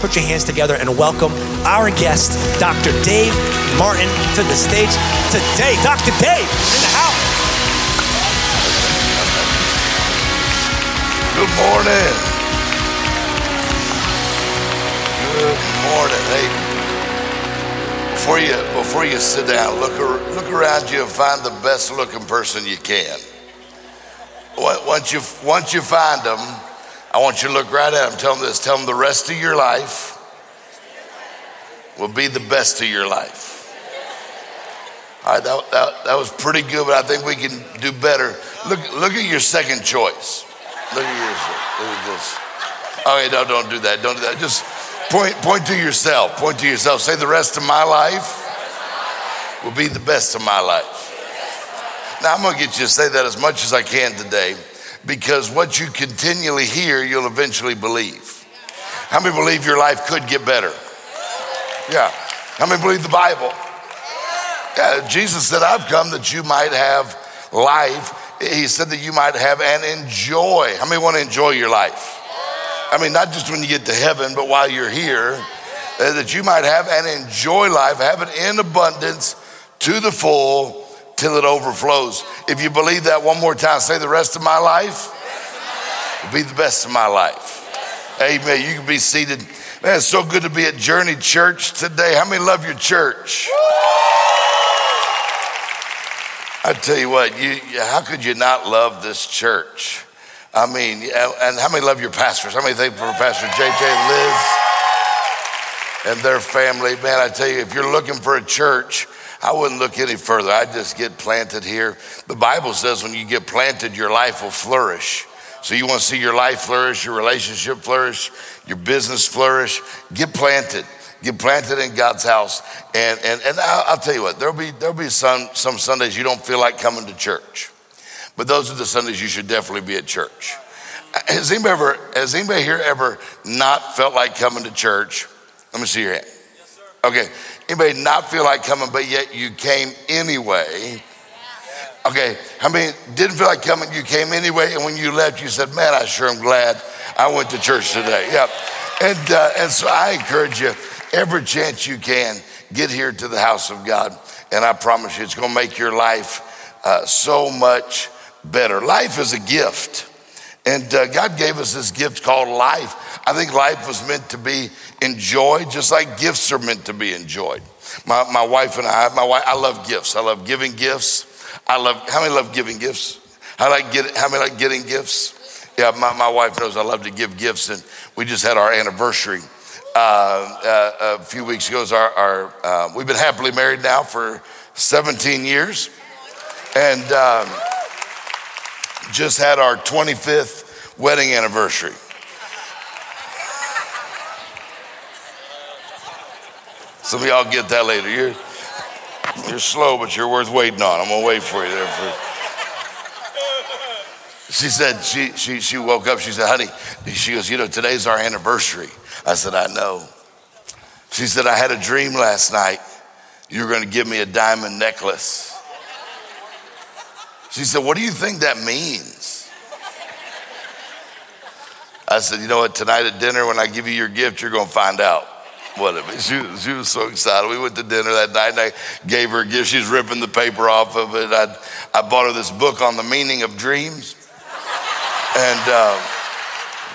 Put your hands together and welcome our guest, Dr. Dave Martin, to the stage today. Dr. Dave in the house. Good morning. Good morning. Hey, before you before you sit down, look look around you and find the best looking person you can. Once you once you find them, I want you to look right at them. Tell them this. Tell them the rest of your life will be the best of your life. All right, that, that, that was pretty good, but I think we can do better. Look look at your second choice. Look at yours. Look at this. Oh, okay, no, don't do that. Don't do that. Just point point to yourself. Point to yourself. Say the rest of my life will be the best of my life. Now I'm gonna get you to say that as much as I can today, because what you continually hear, you'll eventually believe. How many believe your life could get better? Yeah. How many believe the Bible? Yeah, Jesus said, I've come that you might have life. He said that you might have and enjoy. How many want to enjoy your life? I mean, not just when you get to heaven, but while you're here, uh, that you might have and enjoy life, have it in abundance to the full till it overflows. If you believe that one more time, say the rest of my life will be the best of my life. Amen. You can be seated. Man, it's so good to be at Journey Church today. How many love your church? I tell you what, you, how could you not love this church? I mean, and how many love your pastors? How many thank for Pastor JJ Liz and their family? Man, I tell you, if you're looking for a church, I wouldn't look any further. I'd just get planted here. The Bible says when you get planted, your life will flourish. So you want to see your life flourish, your relationship flourish, your business flourish, get planted. Get planted in God's house. And, and, and I'll, I'll tell you what, there'll be, there'll be some, some Sundays you don't feel like coming to church. But those are the Sundays you should definitely be at church. Has anybody ever, has anybody here ever not felt like coming to church? Let me see your hand. Yes, sir. Okay. Anybody not feel like coming, but yet you came anyway? Okay. How many didn't feel like coming, you came anyway, and when you left, you said, Man, I sure am glad I went to church today. Yep. And, uh, and so I encourage you, every chance you can, get here to the house of God. And I promise you, it's going to make your life uh, so much better. Life is a gift. And uh, God gave us this gift called life. I think life was meant to be enjoyed, just like gifts are meant to be enjoyed. My, my wife and I, my wife, I love gifts. I love giving gifts. I love, how many love giving gifts? I like get, how many like getting gifts? Yeah, my, my wife knows I love to give gifts, and we just had our anniversary uh, uh, a few weeks ago. Our, our uh, we've been happily married now for 17 years, and um, just had our 25th wedding anniversary. Some of y'all get that later. You're, you're slow, but you're worth waiting on. I'm gonna wait for you there. For... She said she she she woke up. She said, "Honey," she goes, "You know, today's our anniversary." I said, "I know." She said, "I had a dream last night. You were going to give me a diamond necklace." She said, What do you think that means? I said, You know what? Tonight at dinner, when I give you your gift, you're going to find out what it means. She, was- she was so excited. We went to dinner that night and I gave her a gift. She's ripping the paper off of it. I, I bought her this book on the meaning of dreams. And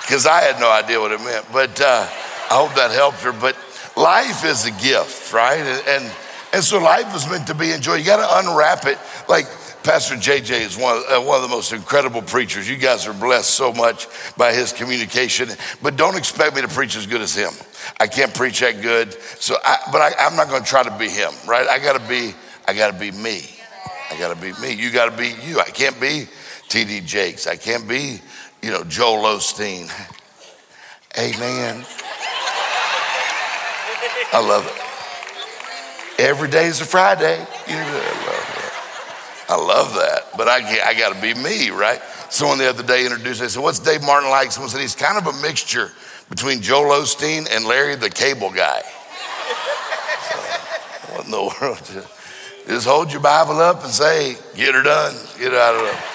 because I had no idea what it meant, but uh, I hope that helped her. But life is a gift, right? And, and, and so life is meant to be enjoyed. You got to unwrap it. Like Pastor JJ is one of, uh, one of the most incredible preachers. You guys are blessed so much by his communication, but don't expect me to preach as good as him. I can't preach that good. So, I, but I, I'm not going to try to be him, right? I got to be, I got to be me. I got to be me. You got to be you. I can't be TD Jakes. I can't be, you know, Joel Osteen. Amen. I love it. Every day is a Friday. You know, I love that. I. But I, I got to be me, right? Someone the other day introduced, they said, What's Dave Martin like? Someone said, He's kind of a mixture between Joel Osteen and Larry the Cable Guy. So, what in the world? Just hold your Bible up and say, Get her done, get out of the.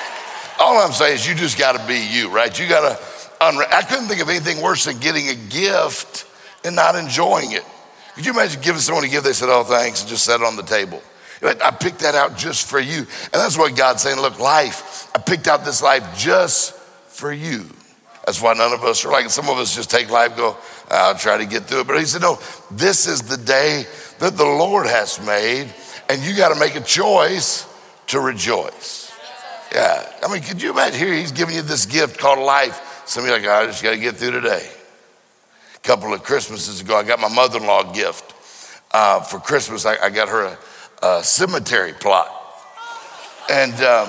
All I'm saying is, you just got to be you, right? You got to. Unre- I couldn't think of anything worse than getting a gift and not enjoying it. Could you imagine giving someone a gift? They said, Oh, thanks, and just set it on the table. I picked that out just for you. And that's what God's saying. Look, life, I picked out this life just for you. That's why none of us are like, some of us just take life, go, I'll try to get through it. But he said, No, this is the day that the Lord has made, and you got to make a choice to rejoice. Yeah. I mean, could you imagine here? He's giving you this gift called life. Some of you like, I just got to get through today. A couple of Christmases ago, I got my mother in law gift. Uh, for Christmas, I, I got her a, a, cemetery plot. And um,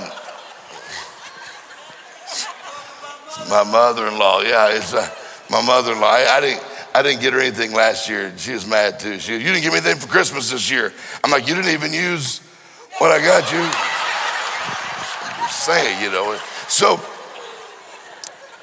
my mother in law, yeah, it's uh, my mother in law. I, I, didn't, I didn't get her anything last year. She was mad too. She, you didn't give me anything for Christmas this year. I'm like, you didn't even use what I got you. I'm just saying, you know. So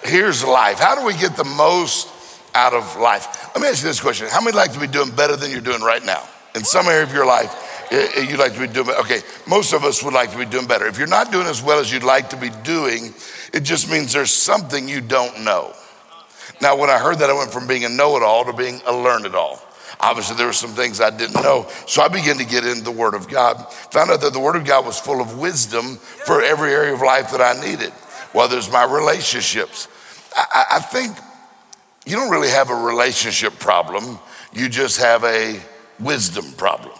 here's life. How do we get the most out of life. Let me ask you this question How many like to be doing better than you're doing right now? In some area of your life, eh, eh, you'd like to be doing better. Okay, most of us would like to be doing better. If you're not doing as well as you'd like to be doing, it just means there's something you don't know. Now, when I heard that, I went from being a know it all to being a learn it all. Obviously, there were some things I didn't know. So I began to get into the Word of God. Found out that the Word of God was full of wisdom for every area of life that I needed, whether it's my relationships. I, I think you don't really have a relationship problem, you just have a wisdom problem.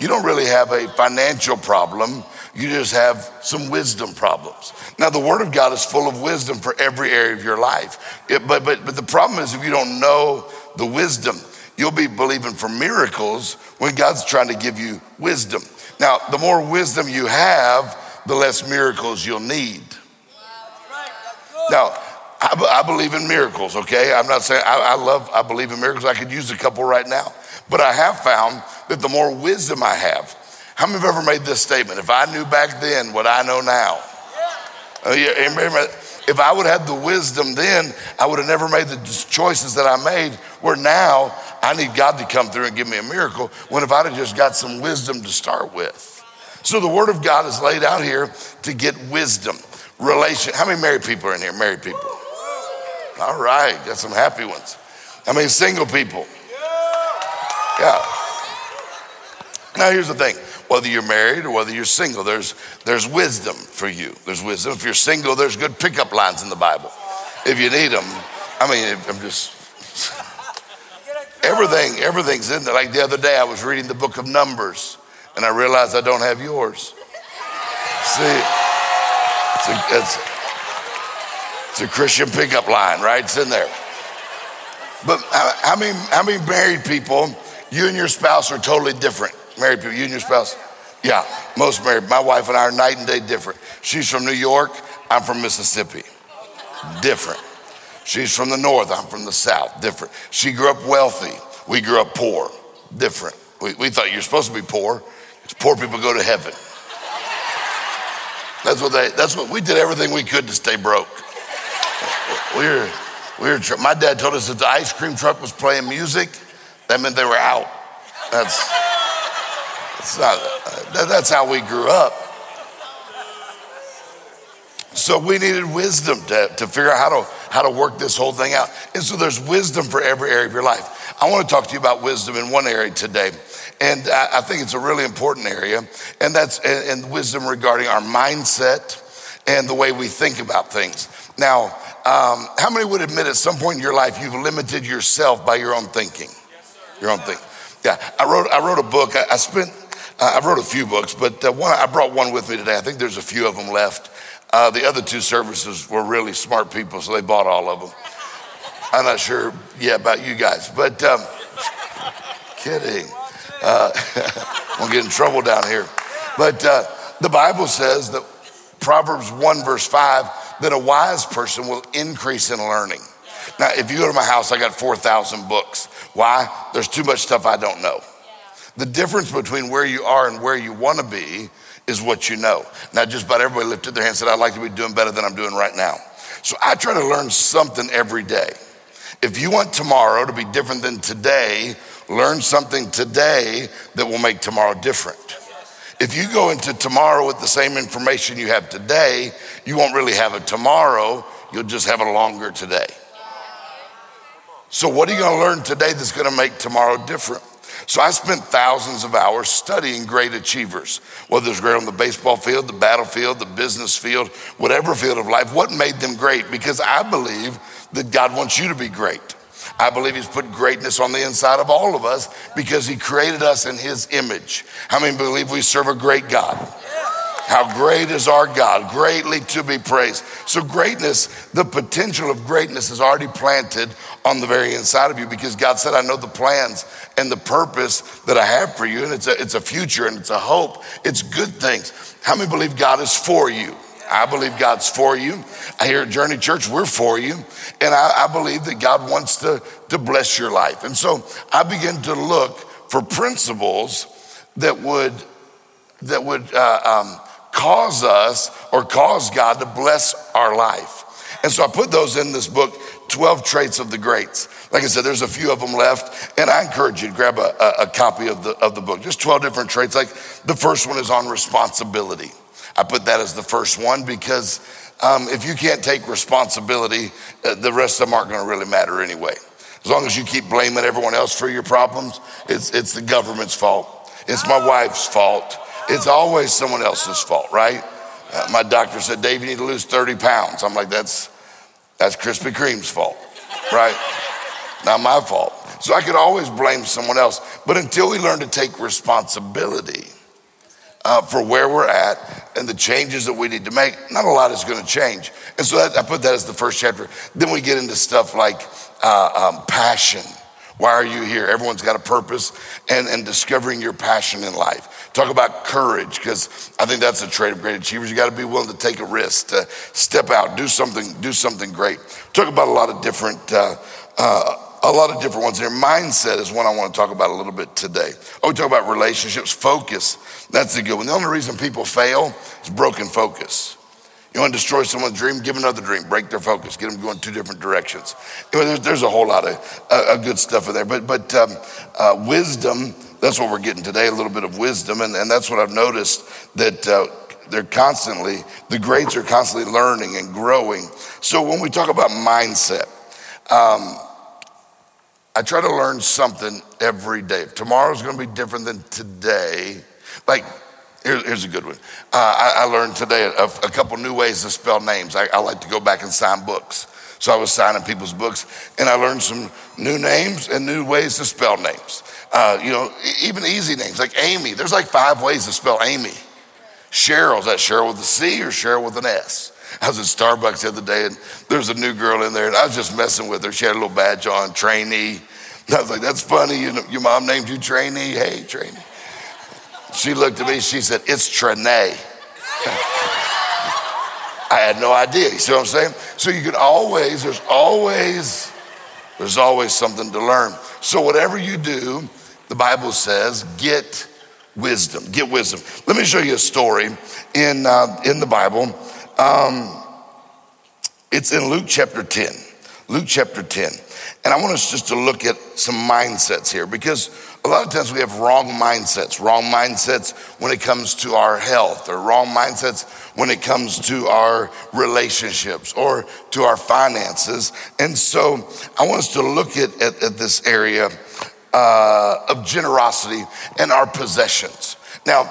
You don't really have a financial problem, you just have some wisdom problems. Now, the Word of God is full of wisdom for every area of your life. It, but, but, but the problem is, if you don't know the wisdom, you'll be believing for miracles when God's trying to give you wisdom. Now, the more wisdom you have, the less miracles you'll need. Now, I, believe in miracles, okay? I'm not saying I, I love, I believe in miracles. I could use a couple right now. But I have found that the more wisdom I have, how many have ever made this statement? If I knew back then what I know now, uh, if I would have had the wisdom then, I would have never made the choices that I made. Where now I need God to come through and give me a miracle. When if I'd have just got some wisdom to start with. So the Word of God is laid out here to get wisdom. Relation. How many married people are in here? Married people. All right, got some happy ones. I mean, single people. Yeah. Now, here's the thing whether you're married or whether you're single, there's, there's wisdom for you. There's wisdom. If you're single, there's good pickup lines in the Bible. If you need them, I mean, I'm just. Everything, everything's in there. Like the other day, I was reading the book of Numbers and I realized I don't have yours. See, it's, a, it's it's a Christian pickup line, right? It's in there. But how many, how many married people, you and your spouse are totally different? Married people, you and your spouse? Yeah, most married. My wife and I are night and day different. She's from New York, I'm from Mississippi. Different. She's from the north, I'm from the south. Different. She grew up wealthy, we grew up poor. Different. We, we thought you're supposed to be poor. It's poor people go to heaven. That's what they, that's what we did everything we could to stay broke we were, we were, my dad told us that the ice cream truck was playing music, that meant they were out. That's, that's not, that, that's how we grew up. So we needed wisdom to, to figure out how to, how to work this whole thing out. And so there's wisdom for every area of your life. I want to talk to you about wisdom in one area today. And I, I think it's a really important area. And that's and, and wisdom regarding our mindset and the way we think about things. Now, um, how many would admit at some point in your life you've limited yourself by your own thinking? Your own thing. Yeah, I wrote, I wrote a book. I, I spent, uh, I wrote a few books, but uh, one, I brought one with me today. I think there's a few of them left. Uh, the other two services were really smart people, so they bought all of them. I'm not sure, yeah, about you guys, but um, kidding. Uh, I'll get in trouble down here. But uh, the Bible says that Proverbs 1, verse 5, that a wise person will increase in learning. Now, if you go to my house, I got 4,000 books. Why? There's too much stuff I don't know. The difference between where you are and where you want to be is what you know. Now, just about everybody lifted their hand and said, I'd like to be doing better than I'm doing right now. So I try to learn something every day. If you want tomorrow to be different than today, learn something today that will make tomorrow different. If you go into tomorrow with the same information you have today, you won't really have a tomorrow, you'll just have a longer today. So, what are you going to learn today that's going to make tomorrow different? So I spent thousands of hours studying great achievers, whether it's great on the baseball field, the battlefield, the business field, whatever field of life, what made them great? Because I believe that God wants you to be great. I believe He's put greatness on the inside of all of us because He created us in His image. How many believe we serve a great God? How great is our God, greatly to be praised. So, greatness, the potential of greatness is already planted on the very inside of you because God said, I know the plans and the purpose that I have for you. And it's a, it's a future and it's a hope. It's good things. How many believe God is for you? I believe God's for you. Here at Journey Church, we're for you. And I, I believe that God wants to, to bless your life. And so I begin to look for principles that would, that would uh, um, cause us or cause God to bless our life. And so I put those in this book, 12 Traits of the Greats. Like I said, there's a few of them left, and I encourage you to grab a, a, a copy of the, of the book. Just 12 different traits. Like the first one is on responsibility. I put that as the first one because um, if you can't take responsibility, uh, the rest of them aren't to really matter anyway. As long as you keep blaming everyone else for your problems, it's, it's the government's fault. It's my wife's fault. It's always someone else's fault, right? Uh, my doctor said, Dave, you need to lose 30 pounds. I'm like, that's, that's Krispy Kreme's fault, right? Not my fault. So I could always blame someone else. But until we learn to take responsibility uh, for where we're at and the changes that we need to make, not a lot is going to change. And so that, I put that as the first chapter. Then we get into stuff like uh, um, passion. Why are you here? Everyone's got a purpose and, and discovering your passion in life. Talk about courage, because I think that's a trait of great achievers. You got to be willing to take a risk, to step out, do something, do something great. Talk about a lot of different, uh, uh, a lot of different ones. Their mindset is one I want to talk about a little bit today. Oh, we talk about relationships, focus. That's a good one. The only reason people fail is broken focus. You want to destroy someone's dream? Give another dream. Break their focus. Get them going two different directions. there's, there's, a whole lot of uh, good stuff in there. But, but um, uh, wisdom, that's what we're getting today, a little bit of wisdom. And, and that's what I've noticed that uh, they're constantly, the grades are constantly learning and growing. So when we talk about mindset, um, I try to learn something every day. Tomorrow's going to be different than today, like here, here's a good one. Uh, I, I, learned today a, a, couple new ways to spell names. I, I, like to go back and sign books. So I was signing people's books and I learned some new names and new ways to spell names. Uh, you know, even easy names like Amy. There's like five ways to spell Amy. Cheryl, is that Cheryl with a C or Cheryl with an S? I was at Starbucks the other day and there's a new girl in there and I was just messing with her. She had a little badge on, trainee. And I was like, that's funny. You know, your mom named you trainee. Hey, trainee. She looked at me, she said, It's Trene. I had no idea. You see what I'm saying? So you can always, there's always, there's always something to learn. So whatever you do, the Bible says, get wisdom. Get wisdom. Let me show you a story in uh, in the Bible. Um, it's in Luke chapter 10. Luke chapter 10. And I want us just to look at some mindsets here because a lot of times we have wrong mindsets, wrong mindsets when it comes to our health, or wrong mindsets when it comes to our relationships or to our finances. And so I want us to look at, at, at this area uh, of generosity and our possessions. Now,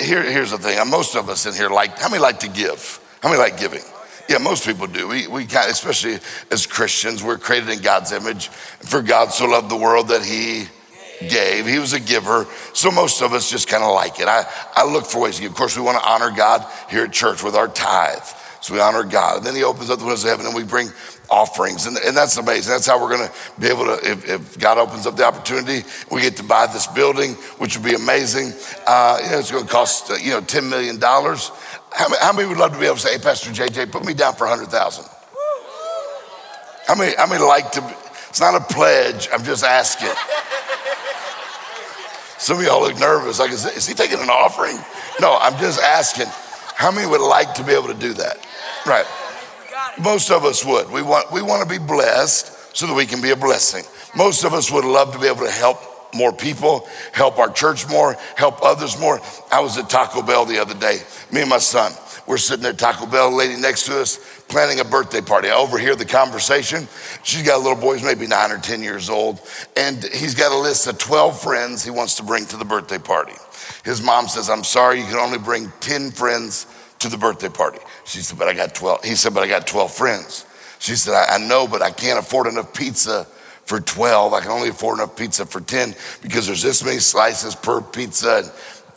here, here's the thing. Most of us in here like, how many like to give? How many like giving? Yeah, most people do. We, we kind of, especially as Christians, we're created in God's image. For God so loved the world that he gave. He was a giver. So most of us just kind of like it. I, I look for ways to give. Of course, we want to honor God here at church with our tithe. So we honor God. And then he opens up the windows of heaven and we bring offerings. And, and that's amazing. That's how we're going to be able to, if, if, God opens up the opportunity, we get to buy this building, which would be amazing. Uh, you know, it's going to cost, uh, you know, $10 million. How many, how many would love to be able to say, hey, Pastor JJ, put me down for 100000 How many, how many like to, it's not a pledge, I'm just asking. Some of y'all look nervous. Like, is, is he taking an offering? No, I'm just asking. How many would like to be able to do that? Right. Most of us would. We want, we want to be blessed so that we can be a blessing. Most of us would love to be able to help more people, help our church more, help others more. I was at Taco Bell the other day, me and my son. We're sitting at Taco Bell, lady next to us, planning a birthday party. I overhear the conversation. She's got a little boy, he's maybe nine or 10 years old, and he's got a list of 12 friends he wants to bring to the birthday party. His mom says, I'm sorry, you can only bring 10 friends to the birthday party. She said, but I got 12. He said, but I got 12 friends. She said, I, I know, but I can't afford enough pizza for 12. I can only afford enough pizza for 10 because there's this many slices per pizza.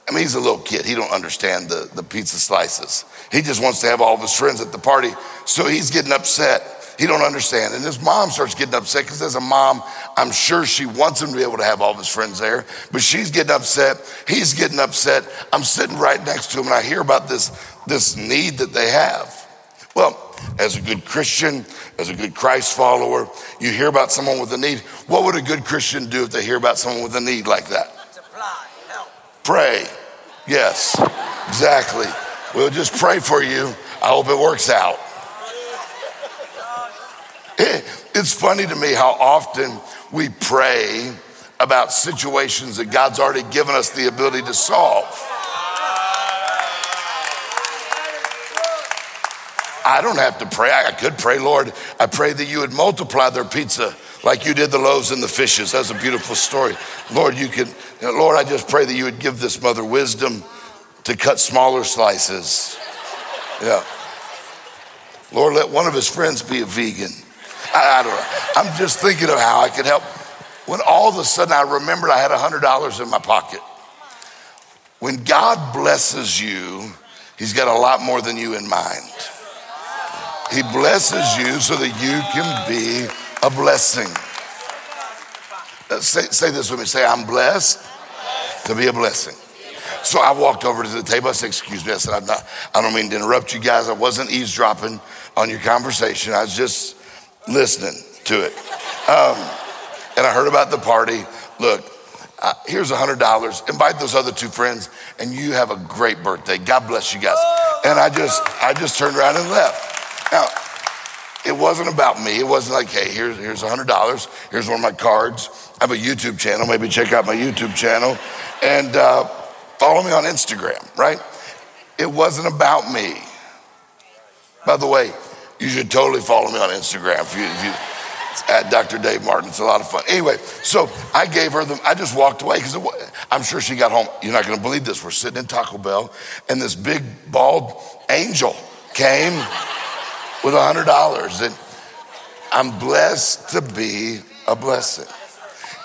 I mean, he's a little kid. He don't understand the, the pizza slices. He just wants to have all of his friends at the party. So he's getting upset. He don't understand. And his mom starts getting upset because as a mom, I'm sure she wants him to be able to have all of his friends there, but she's getting upset. He's getting upset. I'm sitting right next to him and I hear about this, this need that they have. Well, as a good Christian, as a good Christ follower, you hear about someone with a need. What would a good Christian do if they hear about someone with a need like that? Supply, help. Pray. Yes, exactly. We'll just pray for you. I hope it works out. It's funny to me how often we pray about situations that God's already given us the ability to solve. I don't have to pray. I could pray, Lord, I pray that you would multiply their pizza like you did the loaves and the fishes. That's a beautiful story. Lord, you can, Lord, I just pray that you would give this mother wisdom to cut smaller slices. Yeah. Lord, let one of his friends be a vegan. I, I don't know. I'm just thinking of how I could help. When all of a sudden I remembered I had $100 in my pocket. When God blesses you, he's got a lot more than you in mind. He blesses you so that you can be a blessing. Uh, say, say this with me say, I'm blessed to be a blessing. So I walked over to the table. I said, Excuse me. I said, not, I don't mean to interrupt you guys. I wasn't eavesdropping on your conversation. I was just listening to it. Um, and I heard about the party. Look, uh, here's a $100. Invite those other two friends, and you have a great birthday. God bless you guys. And I just, I just turned around and left. Now, it wasn't about me. It wasn't like, hey, here's, here's $100. Here's one of my cards. I have a YouTube channel. Maybe check out my YouTube channel. And, uh, Follow me on Instagram, right? It wasn't about me. By the way, you should totally follow me on Instagram if you, if you at Dr. Dave Martin. It's a lot of fun. Anyway, so I gave her the, I just walked away because I'm sure she got home. You're not going to believe this. We're sitting in Taco Bell and this big bald angel came with a hundred dollars. And I'm blessed to be a blessing.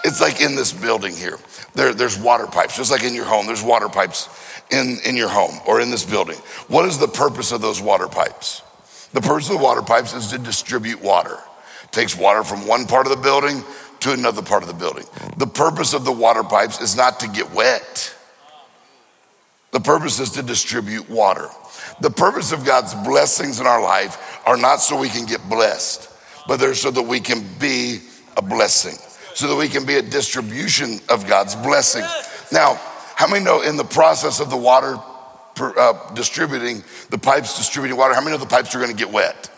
It's like in this building here. There, there's water pipes, just like in your home, there's water pipes in, in your home or in this building. What is the purpose of those water pipes? The purpose of the water pipes is to distribute water. It takes water from one part of the building to another part of the building. The purpose of the water pipes is not to get wet. The purpose is to distribute water. The purpose of God's blessings in our life are not so we can get blessed, but they're so that we can be a blessing so that we can be a distribution of God's blessing. Now, how many know in the process of the water uh, distributing, the pipes distributing water, how many know the pipes are going to get wet?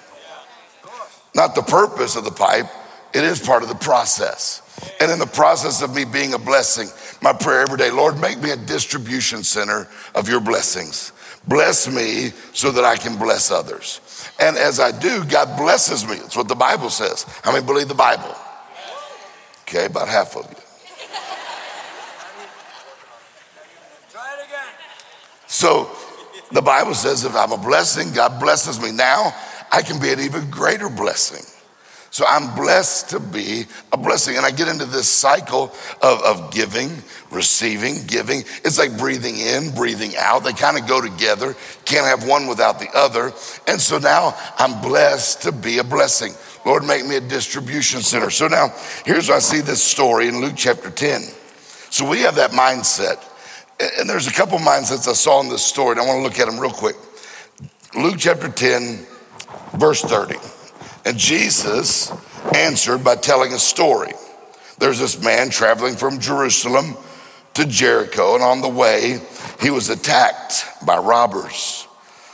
Not the purpose of the pipe, it is part of the process. And in the process of me being a blessing, my prayer every day, Lord, make me a distribution center of your blessings. Bless me so that I can bless others. And as I do, God blesses me. That's what the Bible says. How many believe the Bible? Okay, about half of you. Try it again. So the Bible says if I'm a blessing, God blesses me. Now I can be an even greater blessing. So I'm blessed to be a blessing. And I get into this cycle of, of giving, receiving, giving. It's like breathing in, breathing out. They kind of go together. Can't have one without the other. And so now I'm blessed to be a blessing. Lord, make me a distribution center. So now here's I see this story in Luke chapter 10. So we have that mindset. And there's a couple mindsets I saw in this story, and I want to look at them real quick. Luke chapter 10, verse 30. And Jesus answered by telling a story. There's this man traveling from Jerusalem to Jericho, and on the way, he was attacked by robbers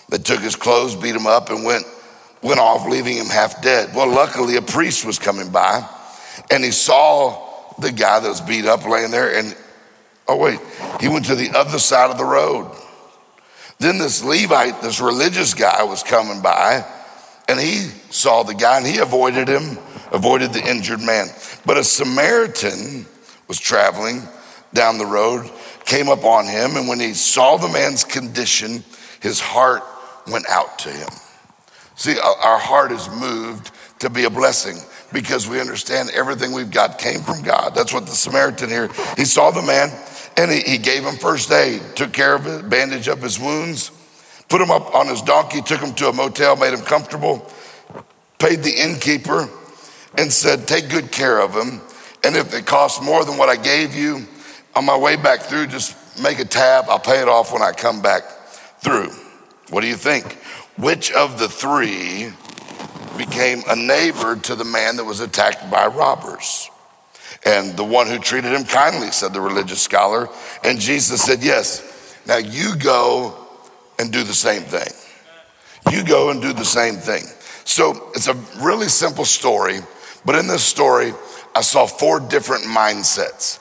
that took his clothes, beat him up, and went, went off, leaving him half dead. Well, luckily, a priest was coming by, and he saw the guy that was beat up laying there, and oh, wait, he went to the other side of the road. Then this Levite, this religious guy, was coming by, and he saw the guy, and he avoided him, avoided the injured man. But a Samaritan was traveling down the road, came up on him, and when he saw the man's condition, his heart went out to him. See, our heart is moved to be a blessing because we understand everything we've got came from God. That's what the Samaritan here, he saw the man and he, he gave him first aid, took care of it, bandaged up his wounds, put him up on his donkey, took him to a motel, made him comfortable, paid the innkeeper, and said, Take good care of him. And if it costs more than what I gave you, on my way back through, just make a tab. I'll pay it off when I come back through. What do you think? Which of the three became a neighbor to the man that was attacked by robbers? And the one who treated him kindly, said the religious scholar. And Jesus said, Yes. Now you go and do the same thing. You go and do the same thing. So it's a really simple story, but in this story, I saw four different mindsets.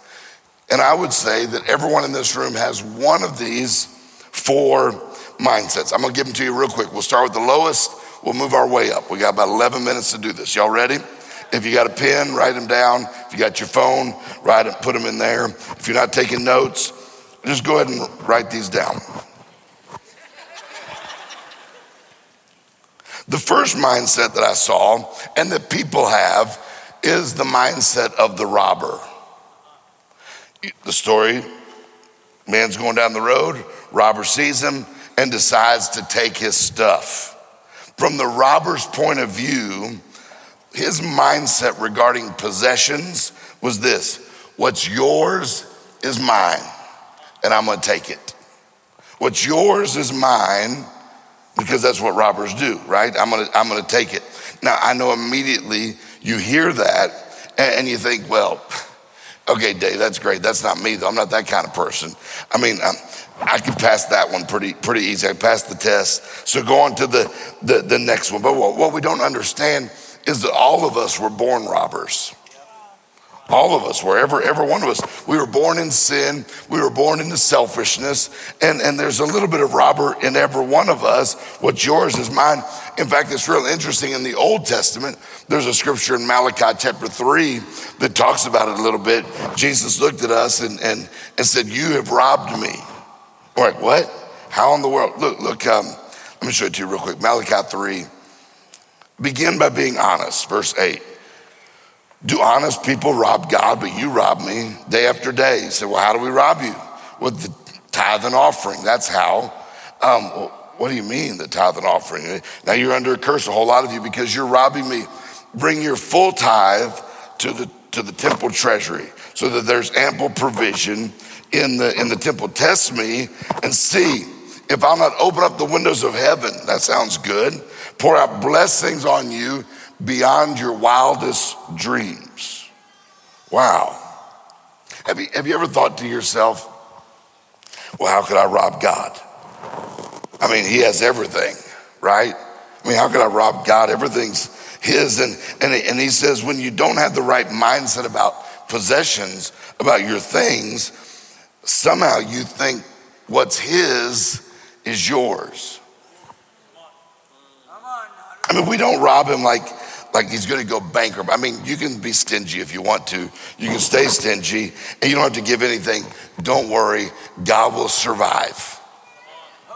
And I would say that everyone in this room has one of these four mindsets. I'm gonna give them to you real quick. We'll start with the lowest, we'll move our way up. We got about 11 minutes to do this. Y'all ready? If you got a pen, write them down. If you got your phone, write them, put them in there. If you're not taking notes, just go ahead and write these down. The first mindset that I saw and that people have is the mindset of the robber. The story man's going down the road, robber sees him and decides to take his stuff. From the robber's point of view, his mindset regarding possessions was this what's yours is mine, and I'm gonna take it. What's yours is mine because that's what robbers do, right? I'm gonna, I'm gonna take it. Now, I know immediately you hear that and, you think, well, okay, Dave, that's great. That's not me, though. I'm not that kind of person. I mean, I'm, I can pass that one pretty pretty easy. I passed the test. So go on to the, the, the next one. But what, what we don't understand is that all of us were born robbers. All of us, wherever, every one of us, we were born in sin. We were born into selfishness. And, and there's a little bit of robber in every one of us. What's yours is mine. In fact, it's real interesting. In the Old Testament, there's a scripture in Malachi chapter 3 that talks about it a little bit. Jesus looked at us and, and, and said, You have robbed me. We're like, What? How in the world? Look, look, um, let me show it to you real quick. Malachi 3. Begin by being honest. Verse 8. Do honest people rob God, but you rob me day after day? You say, well, how do we rob you? With the tithe and offering. That's how. Um, well, what do you mean, the tithe and offering? Now you're under a curse, a whole lot of you, because you're robbing me. Bring your full tithe to the to the temple treasury so that there's ample provision in the in the temple. Test me and see if I'll not open up the windows of heaven. That sounds good. Pour out blessings on you beyond your wildest dreams. Wow. Have you, have you ever thought to yourself, well, how could I rob God? I mean, He has everything, right? I mean, how could I rob God? Everything's His. And, and, and He says, when you don't have the right mindset about possessions, about your things, somehow you think what's His is yours. I mean, we don't rob Him like like he's going to go bankrupt. I mean, you can be stingy if you want to. You can stay stingy and you don't have to give anything. Don't worry, God will survive.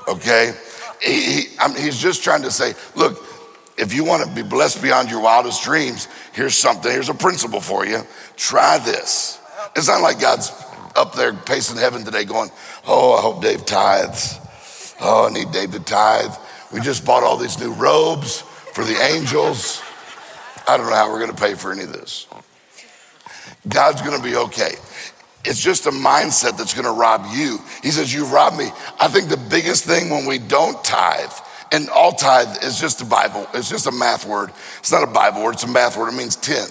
Okay? He, he, he's just trying to say, look, if you want to be blessed beyond your wildest dreams, here's something, here's a principle for you. Try this. It's not like God's up there pacing heaven today going, oh, I hope Dave tithes. Oh, I need Dave to tithe. We just bought all these new robes for the angels. I don't know how we're going to pay for any of this. God's going to be okay. It's just a mindset that's going to rob you. He says, You robbed me. I think the biggest thing when we don't tithe, and all tithe is just a Bible, it's just a math word. It's not a Bible word, it's a math word. It means 10.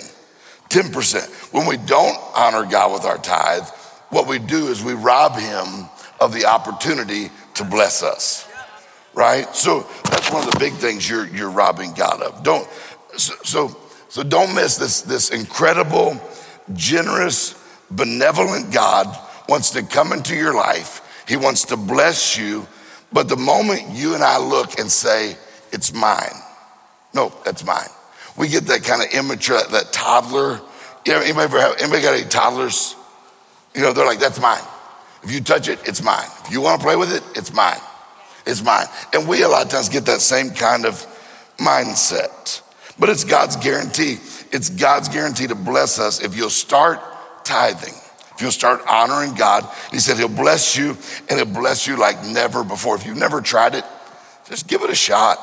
10%. When we don't honor God with our tithe, what we do is we rob him of the opportunity to bless us. Right? So that's one of the big things you're, you're robbing God of. Don't, so, so, so don't miss this, this incredible, generous, benevolent God wants to come into your life. He wants to bless you. But the moment you and I look and say, it's mine, no, that's mine. We get that kind of immature, that toddler. Anybody, ever have, anybody got any toddlers? You know, they're like, that's mine. If you touch it, it's mine. If you want to play with it, it's mine. It's mine. And we a lot of times get that same kind of mindset. But it's God's guarantee. It's God's guarantee to bless us if you'll start tithing. If you'll start honoring God, He said He'll bless you and He'll bless you like never before. If you've never tried it, just give it a shot.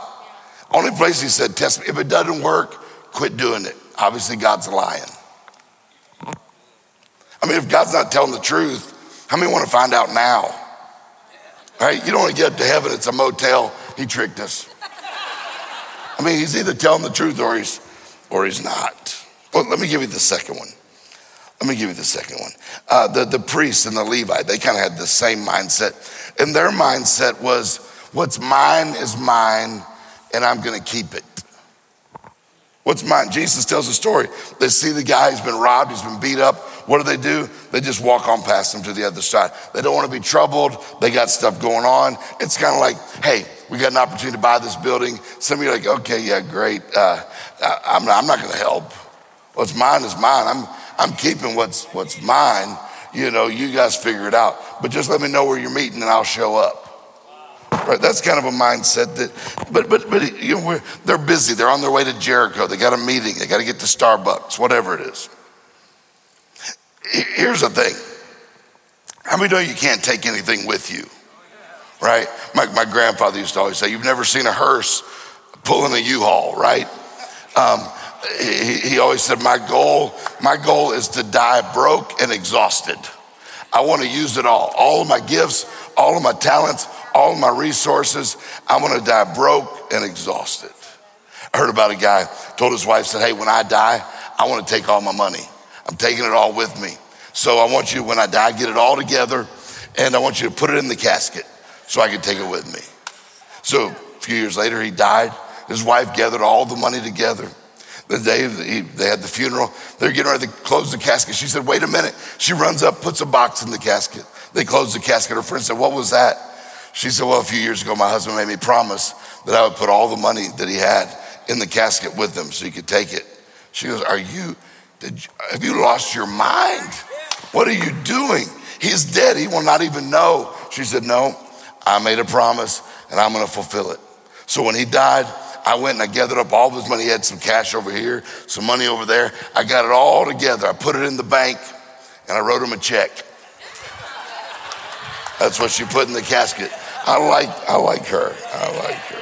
Only place He said, test me. If it doesn't work, quit doing it. Obviously, God's lying. I mean, if God's not telling the truth, how many want to find out now? Right? You don't want to get up to heaven, it's a motel. He tricked us. I mean, he's either telling the truth or he's or he's not. But let me give you the second one. Let me give you the second one. Uh, the, the priest and the Levite, they kind of had the same mindset. And their mindset was, what's mine is mine, and I'm going to keep it. What's mine? Jesus tells a story. They see the guy, he's been robbed, he's been beat up. What do they do? They just walk on past him to the other side. They don't want to be troubled. They got stuff going on. It's kind of like, hey, we got an opportunity to buy this building. Some of you are like, okay, yeah, great. Uh, I, am not, I'm not going to help. What's mine is mine. I'm, I'm keeping what's, what's mine. You know, you guys figure it out. But just let me know where you're meeting and I'll show up. Right, that's kind of a mindset that, but but but you know, they're busy. They're on their way to Jericho. They got a meeting. They got to get to Starbucks, whatever it is. Here's the thing. How many know you can't take anything with you? Right? My, my grandfather used to always say, You've never seen a hearse pulling a U-Haul, right? Um, he, he always said, My goal, my goal is to die broke and exhausted. I want to use it all. All of my gifts, all of my talents, all my resources. I want to die broke and exhausted. I heard about a guy told his wife, said, Hey, when I die, I want to take all my money. I'm taking it all with me. So I want you, when I die, get it all together and I want you to put it in the casket so I can take it with me. So a few years later, he died. His wife gathered all the money together. The day he, they had the funeral, they're getting ready to close the casket. She said, Wait a minute. She runs up, puts a box in the casket. They close the casket. Her friend said, What was that? She said, Well, a few years ago, my husband made me promise that I would put all the money that he had in the casket with him so he could take it. She goes, Are you, did you, have you lost your mind? What are you doing? He's dead. He will not even know. She said, No, I made a promise and I'm going to fulfill it. So when he died, I went and I gathered up all his money. He had some cash over here, some money over there. I got it all together. I put it in the bank and I wrote him a check. That's what she put in the casket. I like, I like her. I like her.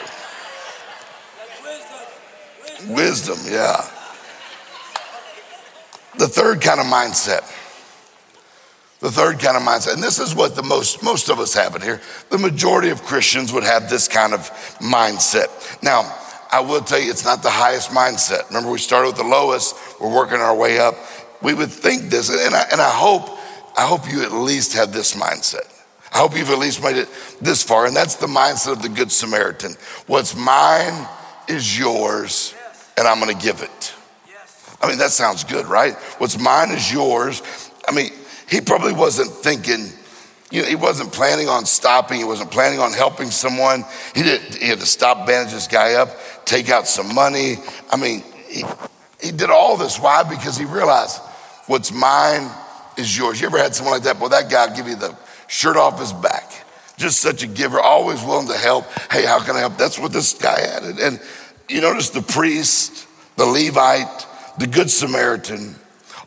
Wisdom, yeah. The third kind of mindset. The third kind of mindset, and this is what the most most of us have it here. The majority of Christians would have this kind of mindset. Now, I will tell you, it's not the highest mindset. Remember, we started with the lowest. We're working our way up. We would think this, and I, and I hope, I hope you at least have this mindset. I hope you've at least made it this far, and that's the mindset of the Good Samaritan. What's mine is yours, and I'm going to give it. I mean, that sounds good, right? What's mine is yours. I mean, he probably wasn't thinking, you know, he wasn't planning on stopping. He wasn't planning on helping someone. He, did, he had to stop, bandage this guy up, take out some money. I mean, he, he did all this. Why? Because he realized what's mine is yours. You ever had someone like that? Well, that guy give you the shirt off his back. Just such a giver, always willing to help. Hey, how can I help? That's what this guy had. And you notice the priest, the Levite, the Good Samaritan,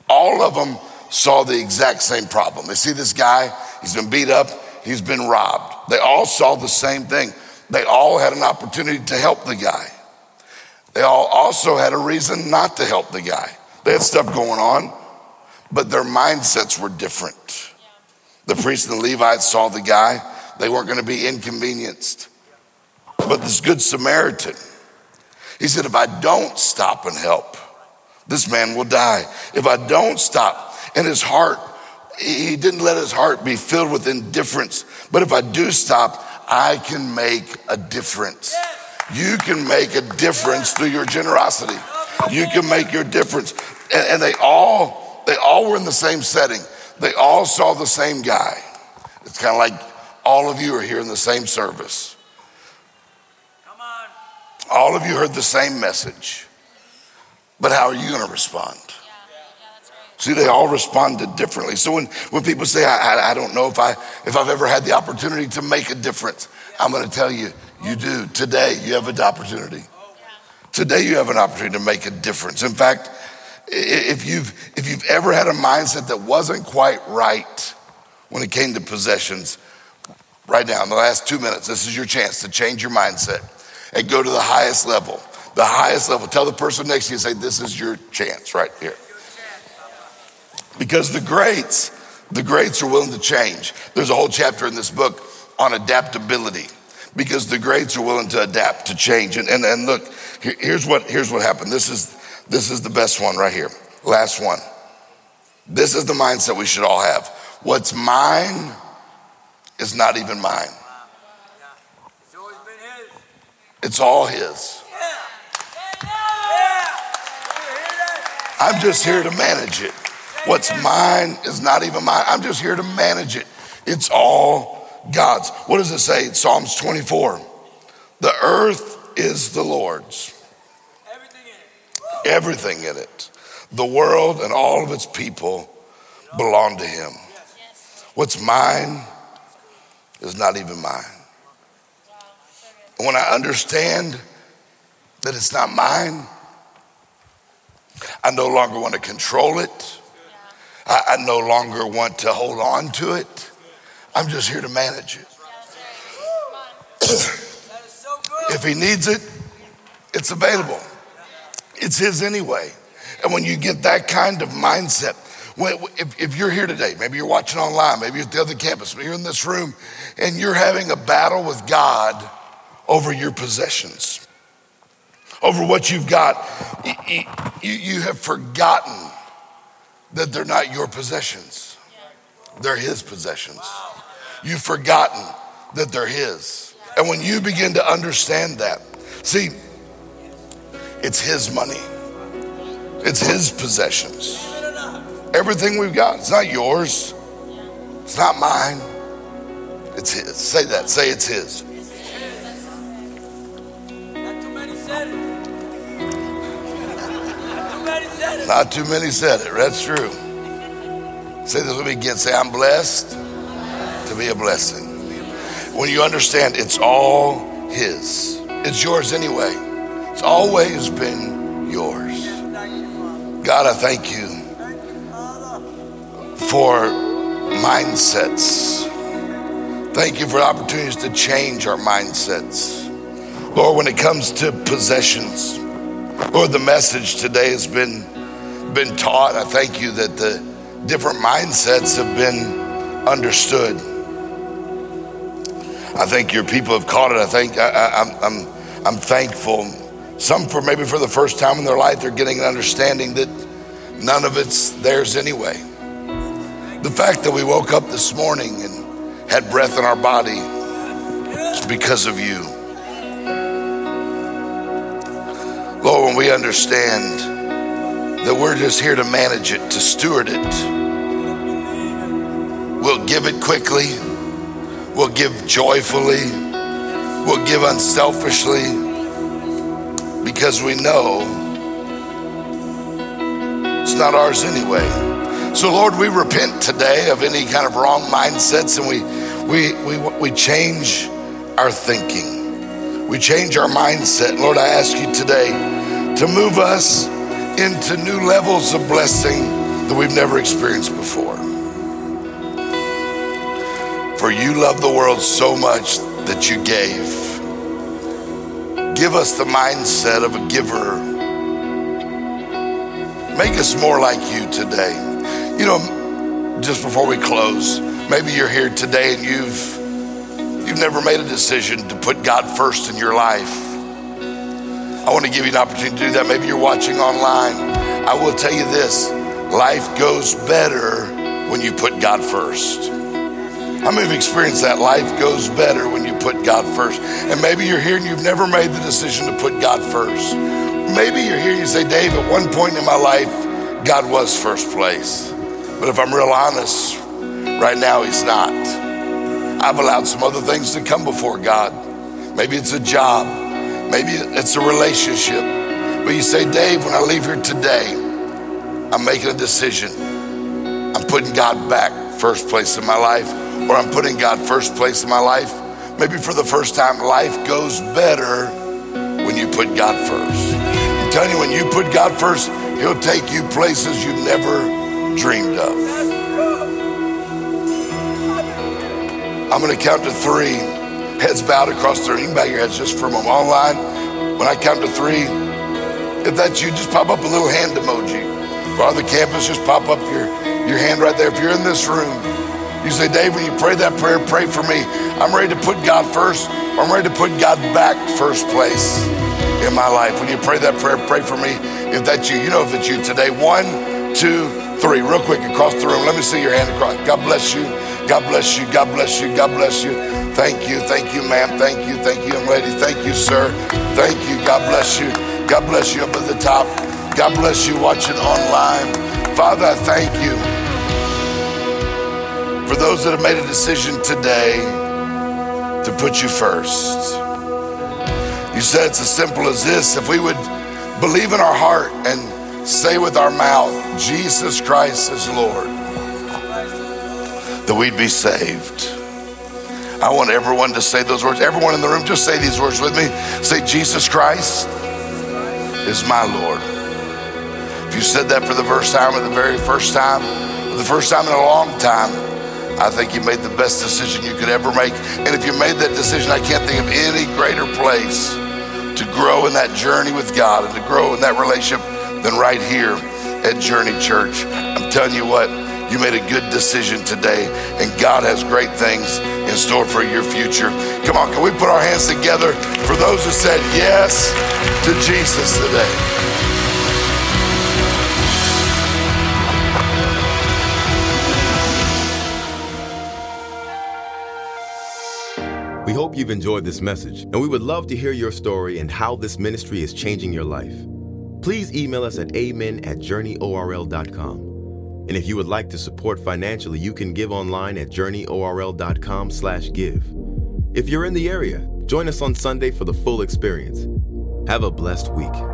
all of them saw the exact same problem. They see this guy, he's been beat up, he's been robbed. They all saw the same thing. They all had an opportunity to help the guy. They all also had a reason not to help the guy. They had stuff going on, but their mindsets were different. The priest and the Levites saw the guy, they weren't going to be inconvenienced. But this good Samaritan, he said, If I don't stop and help, this man will die. If I don't stop, and his heart He didn't let his heart be filled with indifference. But if I do stop, I can make a difference. You can make a difference through your generosity. You can make your difference. And, and they all, they all were in the same setting. They all saw the same guy. It's kind of like all of you are here in the same service. Come on. All of you heard the same message. But how are you going to respond? See, they all responded differently. So when, when people say, I, I, I, don't know if, I, if I've ever had the opportunity to make a difference, I'm going to tell you, you do. Today, you have an opportunity. Today, you have an opportunity to make a difference. In fact, if you've, if you've ever had a mindset that wasn't quite right when it came to possessions, right now, in the last two minutes, this is your chance to change your mindset and go to the highest level. The highest level. Tell the person next to you, say, This is your chance right here. Because the greats, the greats are willing to change. There's a whole chapter in this book on adaptability because the greats are willing to adapt, to change. And, and, and look, here's, what, here's what happened. This is, this is the best one right here. Last one. This is the mindset we should all have. What's mine is not even mine. It's all his. I'm just here to manage it. What's mine is not even mine. I'm just here to manage it. It's all God's. What does it say Psalms 24? The earth is the Lord's. Everything in it. Everything in it. The world and all of its people belong to Him. What's mine is not even mine. And when I understand that it's not mine, I no longer want to control it. I, I no longer want to hold on to it. I'm just here to manage it. if he needs it, it's available. It's his anyway. And when you get that kind of mindset, when, if, if, you're here today, maybe you're watching online, maybe you're at the other campus, maybe you're in this room, and you're having a battle with God over your possessions, over what you've got, you, you, you have forgotten that they're not your possessions, they're His possessions. You've forgotten that they're His. And when you begin to understand that, see, it's His money, it's His possessions. Everything we've got, it's not yours, it's not mine, it's His. Say that, say it's His. Not too many said it. Not too many said it. That's true. Say this with me again. Say, I'm blessed to be a blessing. When you understand it's all His, it's yours anyway. It's always been yours. God, I thank you for mindsets. Thank you for opportunities to change our mindsets. Lord, when it comes to possessions, Lord, the message today has been been taught. I thank you that the different mindsets have been understood. I think your people have caught it. I think I, am I'm, I'm, I'm thankful. Some for maybe for the first time in their life, they're getting an understanding that none of it's theirs anyway. The fact that we woke up this morning and had breath in our body is because of you. Lord, when we understand that we're just here to manage it, to steward it. We'll give it quickly, we'll give joyfully, we'll give unselfishly because we know it's not ours anyway. So, Lord, we repent today of any kind of wrong mindsets and we, we, we, we change our thinking. We change our mindset. Lord, I ask you today to move us into new levels of blessing that we've never experienced before. For you love the world so much that you gave. Give us the mindset of a giver. Make us more like you today. You know, just before we close, maybe you're here today and you've you've never made a decision to put God first in your life. I want to give you an opportunity to do that. Maybe you're watching online. I will tell you this life goes better when you put God first? How many have experienced that life goes better when you put God first? And maybe you're here and you've never made the decision to put God first. Maybe you're here and you say, Dave, at one point in my life, God was first place. But if I'm real honest, right now, He's not. I've allowed some other things to come before God. Maybe it's a job, maybe it's a relationship. But you say, Dave, when I leave here today, I'm making a decision. I'm putting God back first place in my life or I'm putting God first place in my life, maybe for the first time, life goes better when you put God first. I'm telling you, when you put God first, He'll take you places you've never dreamed of. I'm going to count to three. Heads bowed across the room. You can bow your heads just for a moment. Online, when I count to three, if that's you, just pop up a little hand emoji. Or the campus, just pop up your, your hand right there. If you're in this room, you say, Dave, you pray that prayer, pray for me. I'm ready to put God first. I'm ready to put God back first place in my life. When you pray that prayer, pray for me. If that's you, you know if it's you today. One, two, three. Real quick across the room. Let me see your hand across. God bless you. God bless you. God bless you. God bless you. Thank you. Thank you, ma'am. Thank you. Thank you, young lady. Thank you, sir. Thank you. God bless you. God bless you up at the top. God bless you watching online. Father, I thank you for those that have made a decision today to put you first. You said it's as simple as this if we would believe in our heart and say with our mouth, Jesus Christ is Lord, that we'd be saved. I want everyone to say those words. Everyone in the room, just say these words with me. Say, Jesus Christ is my Lord. If you said that for the first time or the very first time, or the first time in a long time, I think you made the best decision you could ever make. And if you made that decision, I can't think of any greater place to grow in that journey with God and to grow in that relationship than right here at Journey Church. I'm telling you what, you made a good decision today, and God has great things in store for your future. Come on, can we put our hands together for those who said yes to Jesus today? Hope you've enjoyed this message, and we would love to hear your story and how this ministry is changing your life. Please email us at amen at journeyorl.com. And if you would like to support financially, you can give online at journeyorl.com slash give. If you're in the area, join us on Sunday for the full experience. Have a blessed week.